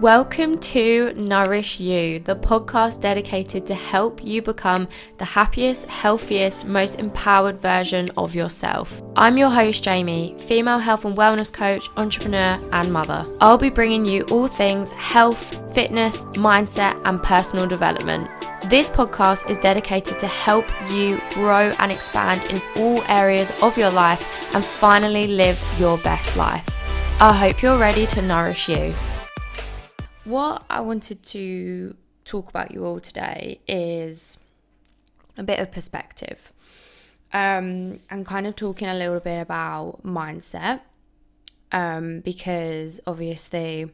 Welcome to Nourish You, the podcast dedicated to help you become the happiest, healthiest, most empowered version of yourself. I'm your host, Jaime, female health and wellness coach, entrepreneur, and mother. I'll be bringing you all things health, fitness, mindset, and personal development. This podcast is dedicated to help you grow and expand in all areas of your life and finally live your best life. I hope you're ready to nourish you what I wanted to talk about you all today is a bit of perspective um, and kind of talking a little bit about mindset um, because obviously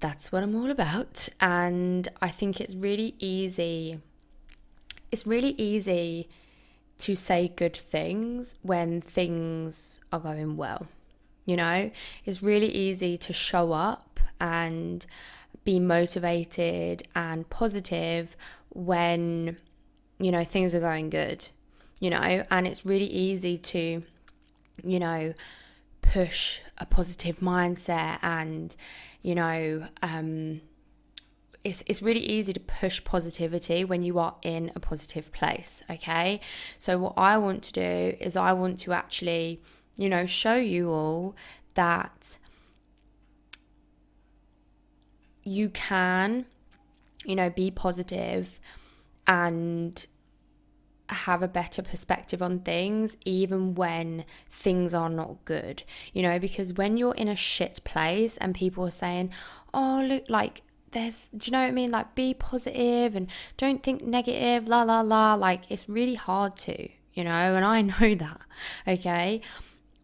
that's what I'm all about. And I think it's really easy. It's really easy to say good things when things are going well. You know, it's really easy to show up and be motivated and positive when you know things are going good you know? And it's really easy to you know push a positive mindset and you know um it's, it's really easy to push positivity when you are in a positive place okay? So what i want to do is i want to actually you know show you all that you can, you know, be positive and have a better perspective on things even when things are not good you know because when you're in a shit place and people are saying oh look like there's do you know what i mean? Like be positive and don't think negative la la la like it's really hard to you know and i know that okay?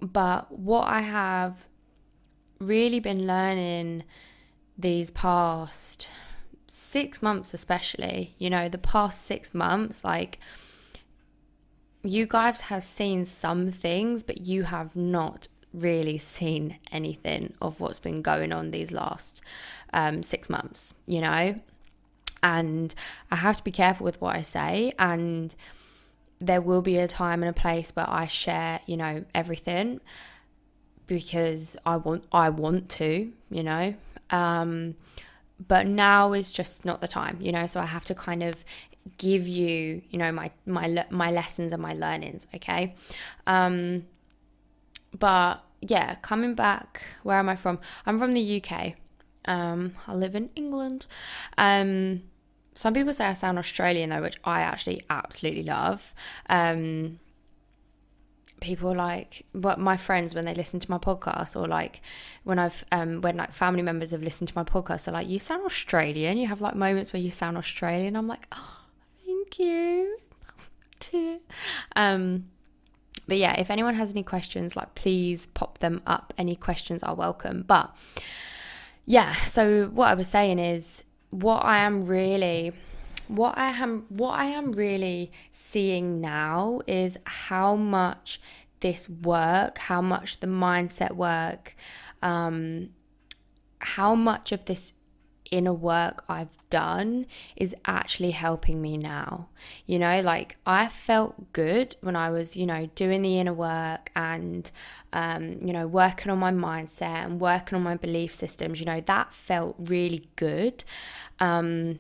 But what i have really been learning these past six months, especially, you know, the past six months, like, you guys have seen some things, but you have not really seen anything of what's been going on these last um, six months, you know? And I have to be careful with what I say. And there will be a time and a place where I share, you know, everything because I want I want to, you know. Um, but now is just not the time, you know. So I have to kind of give you, you know, my my my lessons and my learnings. Okay. Um, but yeah, coming back, where am I from? I'm from the UK. Um, I live in England. Um, some people say I sound Australian though, which I actually absolutely love. Um, people like what my friends when they listen to my podcast or like when I've um when like family members have listened to my podcast they're like you sound Australian. You have like moments where you sound Australian. I'm like oh thank you. Um but yeah if anyone has any questions like please pop them up. Any questions are welcome. But yeah so what I was saying is what I am really what I am what I am really seeing now is how much this work, how much the mindset work, um, how much of this inner work I've done is actually helping me now. You know, like I felt good when I was, you know, doing the inner work and, um, you know, working on my mindset and working on my belief systems. You know, that felt really good. Um,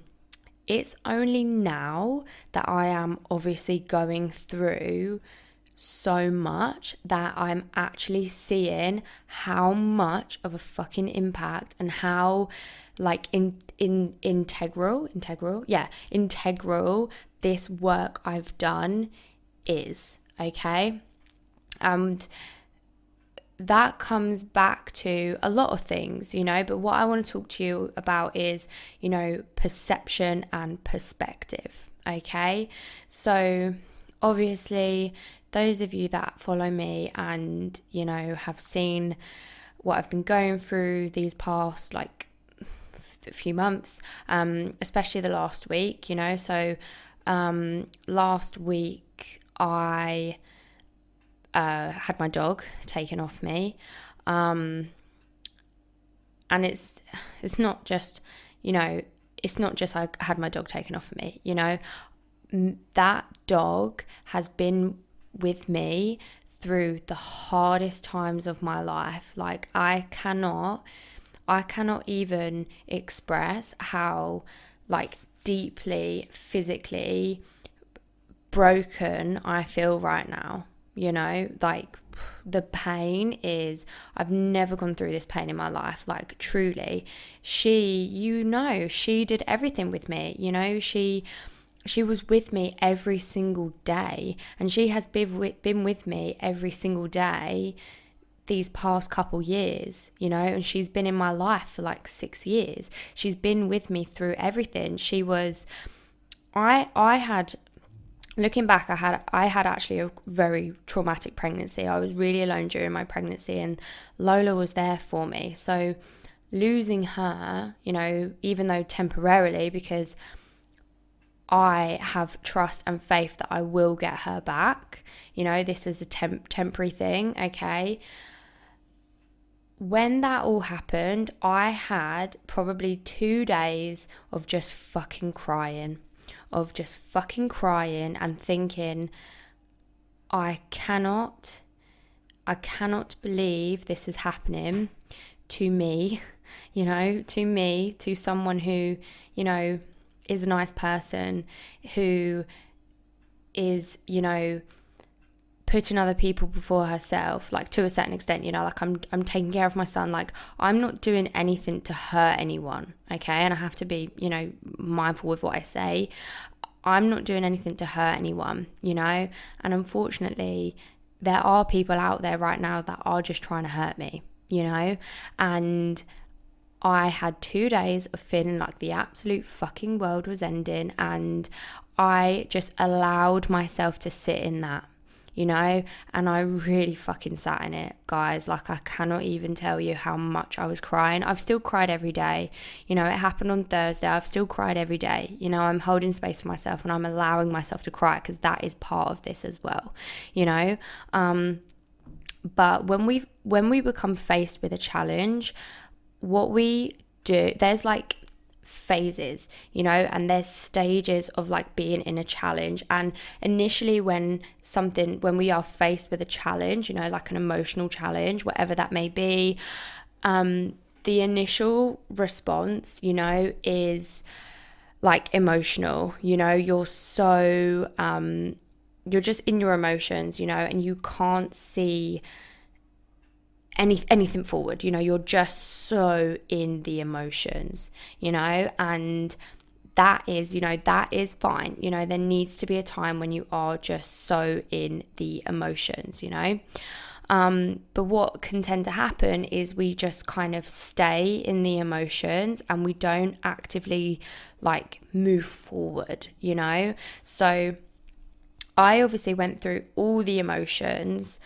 it's only now that I am obviously going through so much that I'm actually seeing how much of a fucking impact and how like in in integral integral? Yeah integral this work I've done is okay? And that comes back to a lot of things, you know. But what I want to talk to you about is, you know, perception and perspective. Okay. So, obviously, those of you that follow me and, you know, have seen what I've been going through these past, like, a few months, um, especially the last week, you know. So, um, last week, I uh, had my dog taken off me. Um, and it's it's not just you know it's not just I had my dog taken off of me you know that dog has been with me through the hardest times of my life like I cannot I cannot even express how like deeply physically broken I feel right now. You know, like the pain is I've never gone through this pain in my life like truly. She you know she did everything with me you know she she was with me every single day and she has been with, been with me every single day these past couple years you know and she's been in my life for like 6 years. She's been with me through everything. She was I I had looking back i had i had actually a very traumatic pregnancy. I was really alone during my pregnancy and lola was there for me. So losing her you know even though temporarily because i have trust and faith that i will get her back you know this is a temp- temporary thing okay? When that all happened i had probably 2 days of just fucking crying of just fucking crying and thinking, I cannot, I cannot believe this is happening to me, you know, to me, to someone who, you know, is a nice person, who is, you know, putting other people before herself like to a certain extent you know like I'm I'm taking care of my son. Like I'm not doing anything to hurt anyone okay? And I have to be you know mindful with what I say. I'm not doing anything to hurt anyone you know? And unfortunately there are people out there right now that are just trying to hurt me you know? And I had two days of feeling like the absolute fucking world was ending, and I just allowed myself to sit in that you know, and I really fucking sat in it, guys. Like, I cannot even tell you how much I was crying. I've still cried every day. You know, it happened on Thursday. I've still cried every day. You know, I'm holding space for myself and I'm allowing myself to cry because that is part of this as well, you know. Um, but when we when we become faced with a challenge, what we do, there's like phases, you know, and there's stages of like being in a challenge. And initially, when something, when we are faced with a challenge, you know, like an emotional challenge, whatever that may be, um, the initial response, you know, is like emotional, you know, you're so, um, you're just in your emotions, you know, and you can't see any anything forward you know you're just so in the emotions you know and that is you know that is fine you know there needs to be a time when you are just so in the emotions you know um, but what can tend to happen is we just kind of stay in the emotions and we don't actively like move forward, you know? So I obviously went through all the emotions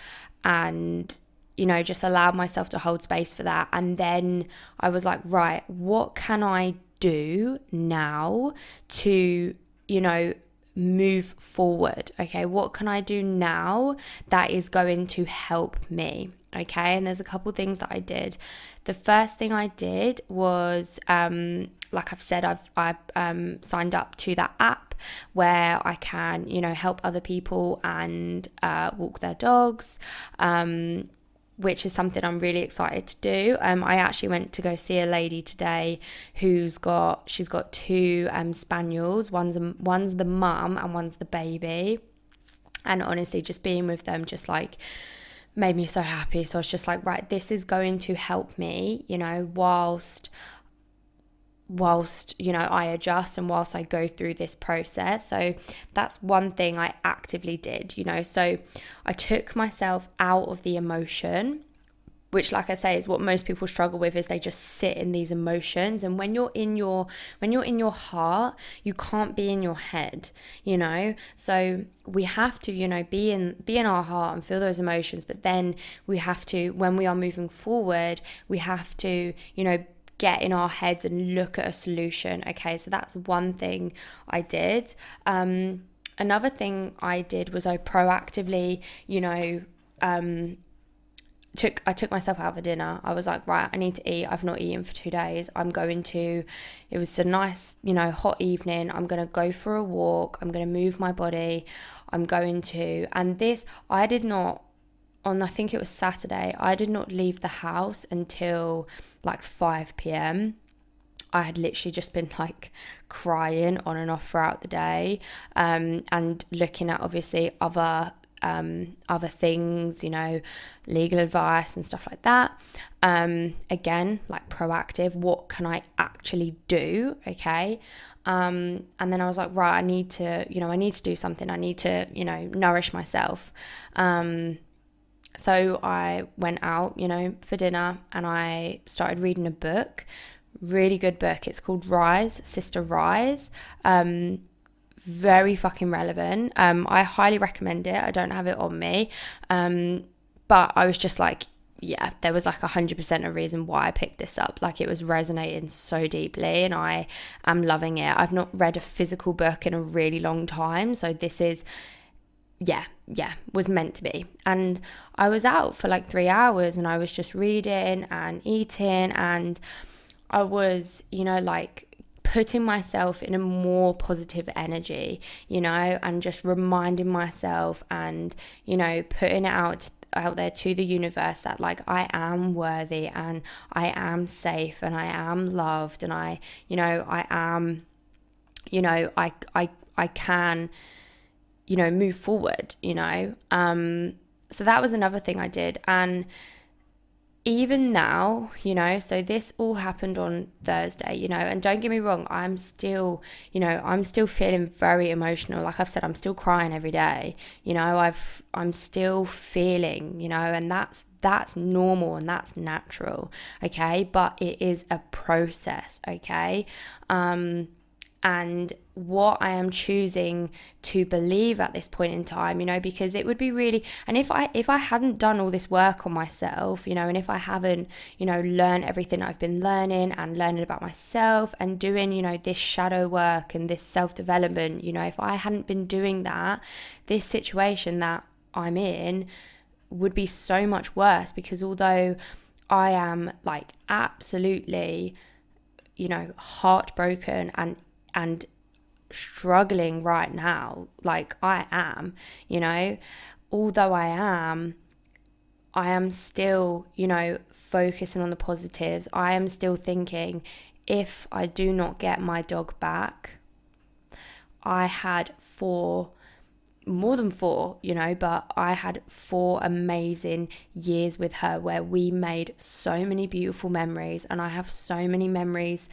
and you know, just allowed myself to hold space for that. And then I was like, right, what can I do now to, you know, move forward? Okay, what can I do now that is going to help me? Okay, and there's a couple things that I did. The first thing I did was, um, like I've said, I've I um, signed up to that app where I can, you know, help other people and uh, walk their dogs. Um, which is something I'm really excited to do. Um, I actually went to go see a lady today who's got she's got two um, spaniels. One's one's the mum and one's the baby. And honestly, just being with them just like made me so happy. So I was just like, right, this is going to help me, you know, whilst whilst you know I adjust and whilst I go through this process. So that's one thing I actively did, you know. So I took myself out of the emotion which like i say is what most people struggle with is they just sit in these emotions and when you're in your when you're in your heart you can't be in your head you know so we have to you know be in be in our heart and feel those emotions but then we have to when we are moving forward we have to you know get in our heads and look at a solution. Okay, so that's one thing I did. Um, another thing I did was I proactively, you know, um, took I took myself out for dinner. I was like, right, I need to eat. I've not eaten for two days. I'm going to. It was a nice, you know, hot evening. I'm gonna go for a walk. I'm gonna move my body. I'm going to, and this I did not on I think it was Saturday, I did not leave the house until like 5 p.m. I had literally just been like crying on and off throughout the day um, and looking at obviously other um, other things, you know, legal advice and stuff like that. Um, again, like proactive, what can I actually do? Okay. Um, and then I was like, right, I need to, you know, I need to do something. I need to, you know, nourish myself. Um, so I went out, you know, for dinner and I started reading a book really good book. It's called Rise, Sister Rise. Um, very fucking relevant. Um, I highly recommend it. I don't have it on me. Um, but I was just like, yeah, there was like a hundred percent a reason why I picked this up. Like it was resonating so deeply and I am loving it. I've not read a physical book in a really long time. So this is yeah, yeah, was meant to be. And I was out for like three hours and I was just reading and eating and I was, you know, like putting myself in a more positive energy, you know, and just reminding myself and, you know, putting it out out there to the universe that like I am worthy and I am safe and I am loved and I, you know, I am you know, I I I can you know, move forward, you know. Um so that was another thing I did and even now, you know, so this all happened on Thursday, you know, and don't get me wrong, I'm still, you know, I'm still feeling very emotional. Like I've said, I'm still crying every day. You know, I've I'm still feeling, you know, and that's that's normal and that's natural, okay? But it is a process, okay? Um and what I am choosing to believe at this point in time, you know, because it would be really and if I if I hadn't done all this work on myself, you know, and if I haven't, you know, learned everything I've been learning and learning about myself and doing, you know, this shadow work and this self-development, you know, if I hadn't been doing that, this situation that I'm in would be so much worse because although I am like absolutely you know heartbroken and and struggling right now, like I am, you know, although I am, I am still, you know, focusing on the positives. I am still thinking if I do not get my dog back, I had four, more than four, you know, but I had four amazing years with her where we made so many beautiful memories. And I have so many memories,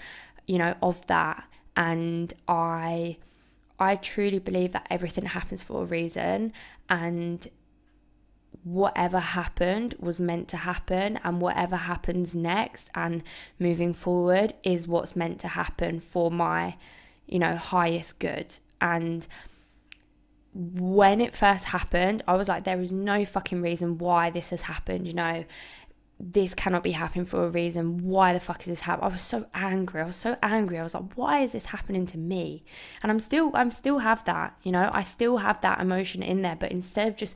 you know, of that and I I truly believe that everything happens for a reason and whatever happened was meant to happen and whatever happens next and moving forward is what's meant to happen for my you know highest good. And when it first happened i was like there is no fucking reason why this has happened you know this cannot be happening for a reason. Why the fuck is this happening? I was so angry. I was so angry. I was like, why is this happening to me? And I'm still, I'm still have that, you know, I still have that emotion in there. But instead of just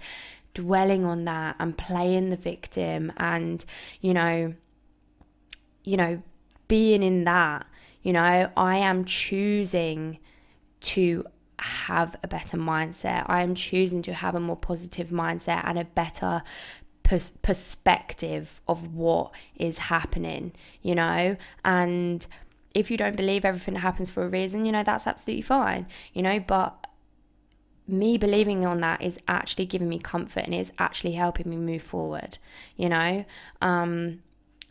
dwelling on that and playing the victim and, you know, you know, being in that, you know, I am choosing to have a better mindset. I am choosing to have a more positive mindset and a better pers- perspective of what is happening, you know, and if you don't believe everything happens for a reason, you know, that's absolutely fine, you know, but me believing on that is actually giving me comfort and is actually helping me move forward, you know. Um,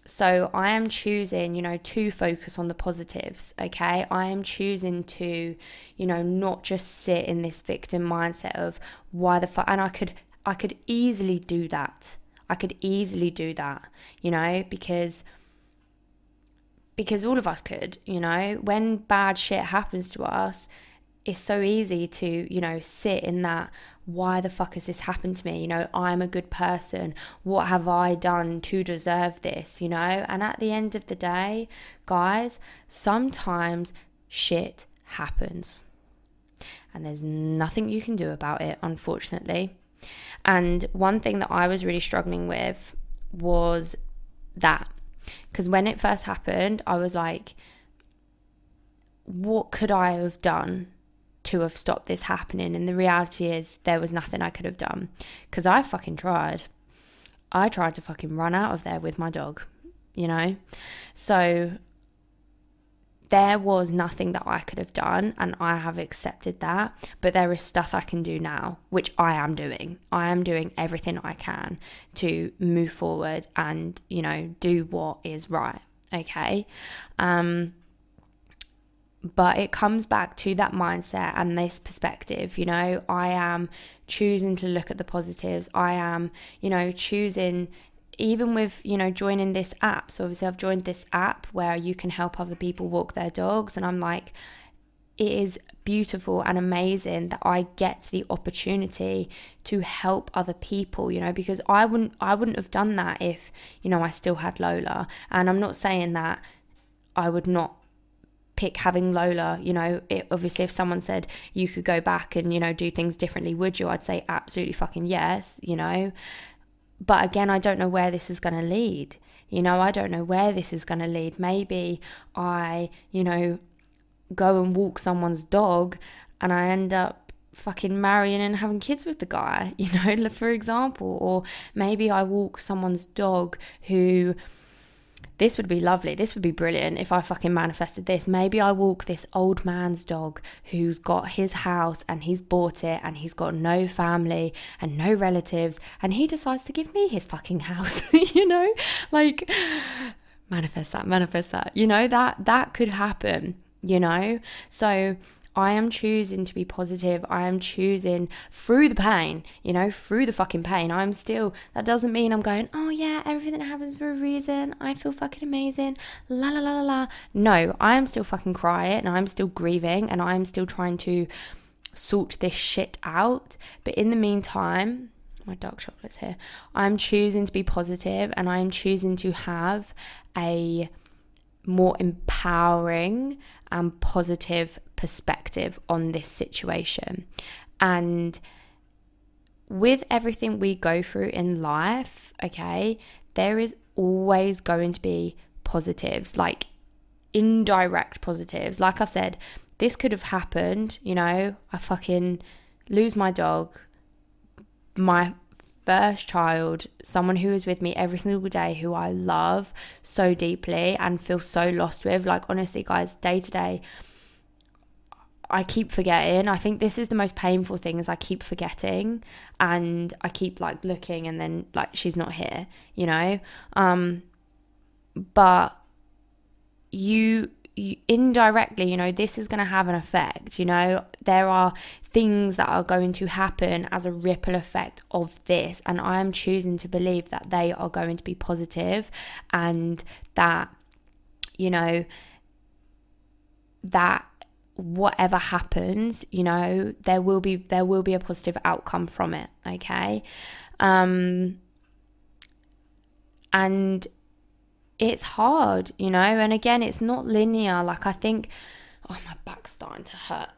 so I am choosing, you know, to focus on the positives, okay? I am choosing to, you know, not just sit in this victim mindset of why the fuck, and I could, I could easily do that, I could easily do that, you know, because because all of us could, you know, when bad shit happens to us, it's so easy to, you know, sit in that why the fuck has this happened to me? You know, I'm a good person. What have I done to deserve this? You know, and at the end of the day, guys, sometimes shit happens. And there's nothing you can do about it, unfortunately. And one thing that I was really struggling with was that. Because when it first happened, I was like, what could I have done to have stopped this happening? And the reality is, there was nothing I could have done because I fucking tried. I tried to fucking run out of there with my dog, you know? So there was nothing that I could have done, and I have accepted that. But there is stuff I can do now, which I am doing. I am doing everything I can to move forward and, you know, do what is right. Okay. Um, but it comes back to that mindset and this perspective you know i am choosing to look at the positives i am you know choosing even with you know joining this app so obviously i've joined this app where you can help other people walk their dogs and i'm like it is beautiful and amazing that I get the opportunity to help other people, you know, because I wouldn't I wouldn't have done that if, you know, I still had Lola. And I'm not saying that I would not pick having Lola. You know, it, obviously, if someone said you could go back and, you know, do things differently, would you? I'd say absolutely fucking yes, you know. But again, I don't know where this is going to lead. You know, I don't know where this is going to lead. Maybe I, you know, go and walk someone's dog and I end up fucking marrying and having kids with the guy, you know, for example. Or maybe I walk someone's dog who this would be lovely. This would be brilliant if I fucking manifested this. Maybe I walk this old man's dog who's got his house and he's bought it and he's got no family and no relatives and he decides to give me his fucking house, you know? Like manifest that, manifest that. You know that that could happen, you know? So I am choosing to be positive. I am choosing through the pain, you know, through the fucking pain. I'm still, that doesn't mean I'm going, oh yeah, everything that happens for a reason. I feel fucking amazing. La la la la la. No, I am still fucking crying and I'm still grieving and I'm still trying to sort this shit out. But in the meantime, my dark chocolate's here. I'm choosing to be positive and I'm choosing to have a more empowering and positive perspective on this situation. And with everything we go through in life, okay, there is always going to be positives, like indirect positives. Like I've said, this could have happened, you know, I fucking lose my dog, my first child, someone who is with me every single day, who I love so deeply and feel so lost with. Like, honestly, guys, day to day, I keep forgetting. I think this is the most painful thing is I keep forgetting and I keep like looking and then like she's not here, you know? Um but you, you indirectly, you know, this is going to have an effect, you know? There are things that are going to happen as a ripple effect of this and I am choosing to believe that they are going to be positive and that you know that whatever happens you know there will be there will be a positive outcome from it okay um and it's hard you know and again it's not linear like i think oh my back's starting to hurt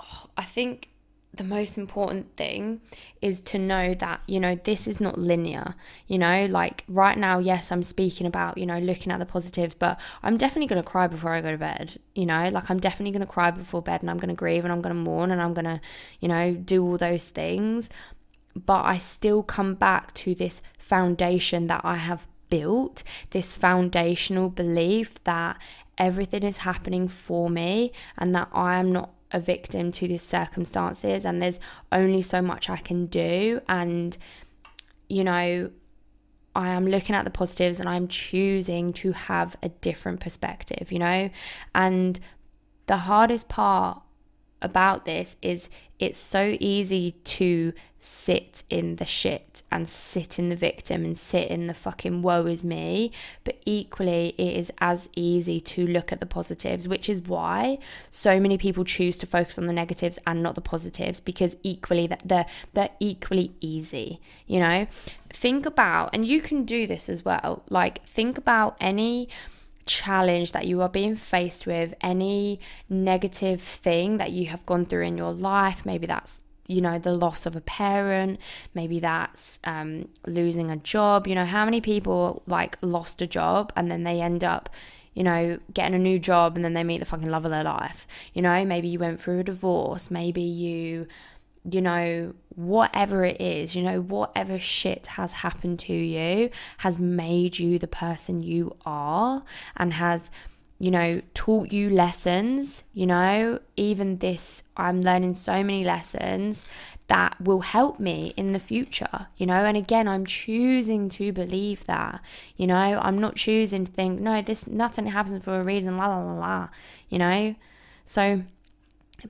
oh, i think the most important thing is to know that, you know, this is not linear. You know, like right now, yes, I'm speaking about, you know, looking at the positives, but I'm definitely going to cry before I go to bed. You know, like I'm definitely going to cry before bed and I'm going to grieve and I'm going to mourn and I'm going to, you know, do all those things. But I still come back to this foundation that I have built, this foundational belief that everything is happening for me and that I am not a victim to these circumstances and there's only so much I can do. And you know I am looking at the positives and I'm choosing to have a different perspective you know? And the hardest part about this is it's so easy to sit in the shit and sit in the victim and sit in the fucking woe is me. But equally, it is as easy to look at the positives, which is why so many people choose to focus on the negatives and not the positives because equally that they're they're equally easy. You know, think about and you can do this as well. Like think about any challenge that you are being faced with, any negative thing that you have gone through in your life, maybe that's you know the loss of a parent maybe that's um, losing a job you know how many people like lost a job and then they end up you know getting a new job and then they meet the fucking love of their life? You know maybe you went through a divorce maybe you you know, whatever it is, you know, whatever shit has happened to you has made you the person you are and has, you know, taught you lessons, you know, even this, I'm learning so many lessons that will help me in the future, you know. And again, I'm choosing to believe that, you know, I'm not choosing to think, no, this nothing happens for a reason, la la la la, you know. So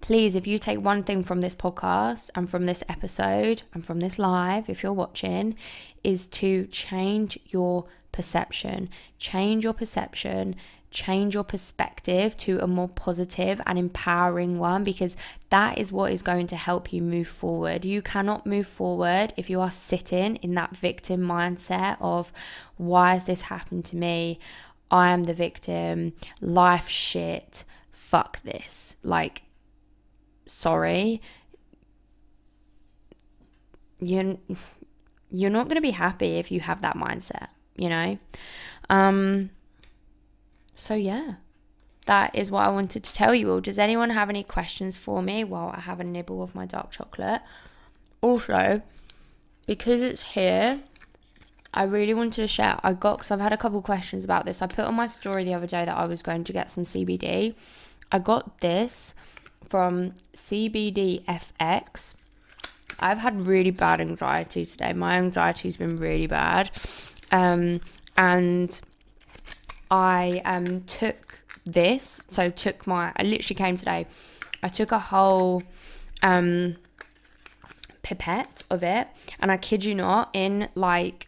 please, if you take one thing from this podcast and from this episode and from this live, if you're watching, is to change your perception, change your perception, change your perspective to a more positive and empowering one because that is what is going to help you move forward. You cannot move forward if you are sitting in that victim mindset of why has this happened to me? I am the victim, life shit, fuck this. Like, sorry. You're, you're not going to be happy if you have that mindset, you know? Um, so, yeah, that is what I wanted to tell you all. Does anyone have any questions for me while I have a nibble of my dark chocolate? Also, because it's here, I really wanted to share. I got, because I've had a couple questions about this. I put on my story the other day that I was going to get some CBD. I got this from CBDFX. I've had really bad anxiety today. My anxiety's been really bad. Um, and I um took this. So took my I literally came today. I took a whole um pipette of it and I kid you not in like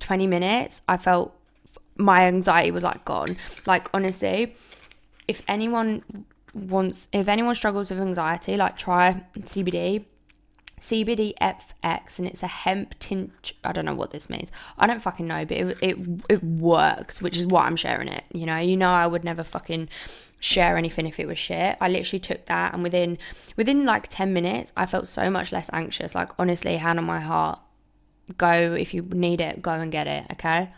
20 minutes I felt my anxiety was like gone. Like honestly, if anyone wants if anyone struggles with anxiety, like try CBD CBD FX and it's a hemp tint. I don't know what this means. I don't fucking know, but it, it it works, which is why I'm sharing it. You know, you know, I would never fucking share anything if it was shit. I literally took that, and within within like ten minutes, I felt so much less anxious. Like honestly, hand on my heart, go if you need it, go and get it. Okay.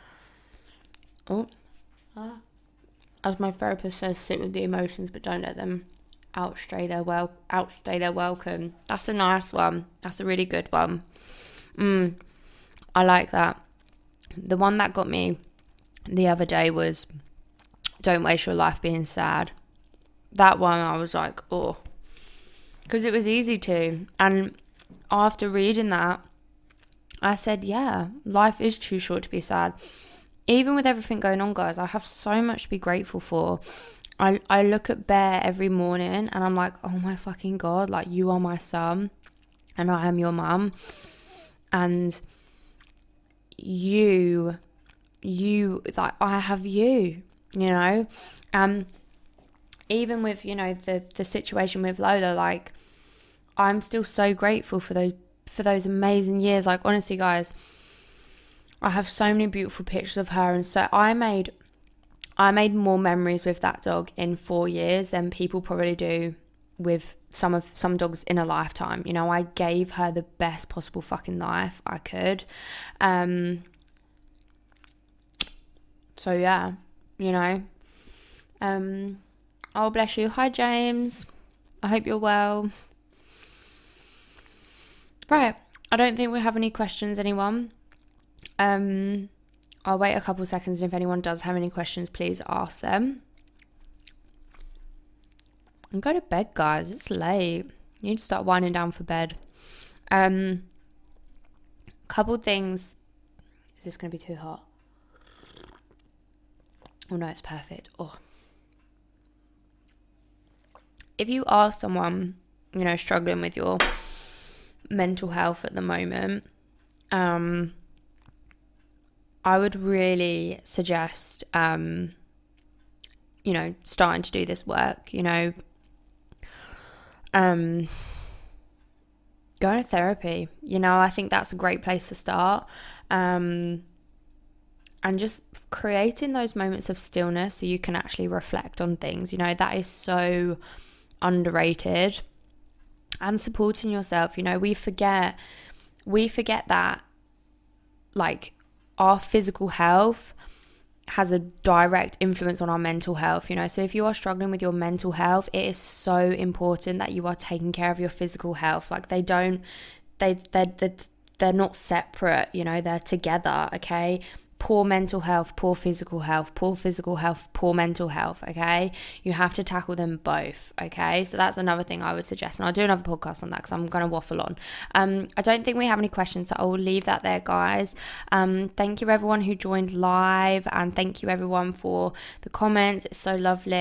Oh, ah. As my therapist says, sit with the emotions, but don't let them outstay their well outstay their welcome. That's a nice one. That's a really good one. Mm, I like that. The one that got me the other day was don't waste your life being sad. That one I was like, oh, because it was easy to. And after reading that, I said, yeah, life is too short to be sad. Even with everything going on, guys, I have so much to be grateful for. I, I look at Bear every morning and I'm like, oh my fucking God, like you are my son and I am your mum. And you, you, like I have you, you know? Um, even with, you know, the, the situation with Lola, like I'm still so grateful for those, for those amazing years. Like honestly, guys, I have so many beautiful pictures of her. And so I made I made more memories with that dog in four years than people probably do with some of some dogs in a lifetime. You know, I gave her the best possible fucking life I could. Um so yeah, you know. Um oh bless you. Hi James. I hope you're well. Right. I don't think we have any questions anyone. Um I'll wait a couple seconds and if anyone does have any questions, please ask them. And go to bed, guys. It's late. You need to start winding down for bed. Um, couple things. Is this going to be too hot? Oh no, it's perfect. Oh. If you are someone, you know, struggling with your mental health at the moment, um, I would really suggest, um, you know, starting to do this work, you know, um, going to therapy. You know, I think that's a great place to start. Um, and just creating those moments of stillness so you can actually reflect on things. You know, that is so underrated. And supporting yourself, you know, we forget we forget that like our physical health has a direct influence on our mental health, you know. So if you are struggling with your mental health, it is so important that you are taking care of your physical health. Like they don't they they they they're not separate, you know, they're together, okay? Poor mental health, poor physical health, poor physical health, poor mental health, okay? You have to tackle them both, okay? So that's another thing I would suggest. And I'll do another podcast on that because I'm going to waffle on. Um, I don't think we have any questions, so I will leave that there, guys. Um, thank you, everyone who joined live, and thank you, everyone, for the comments. It's so lovely.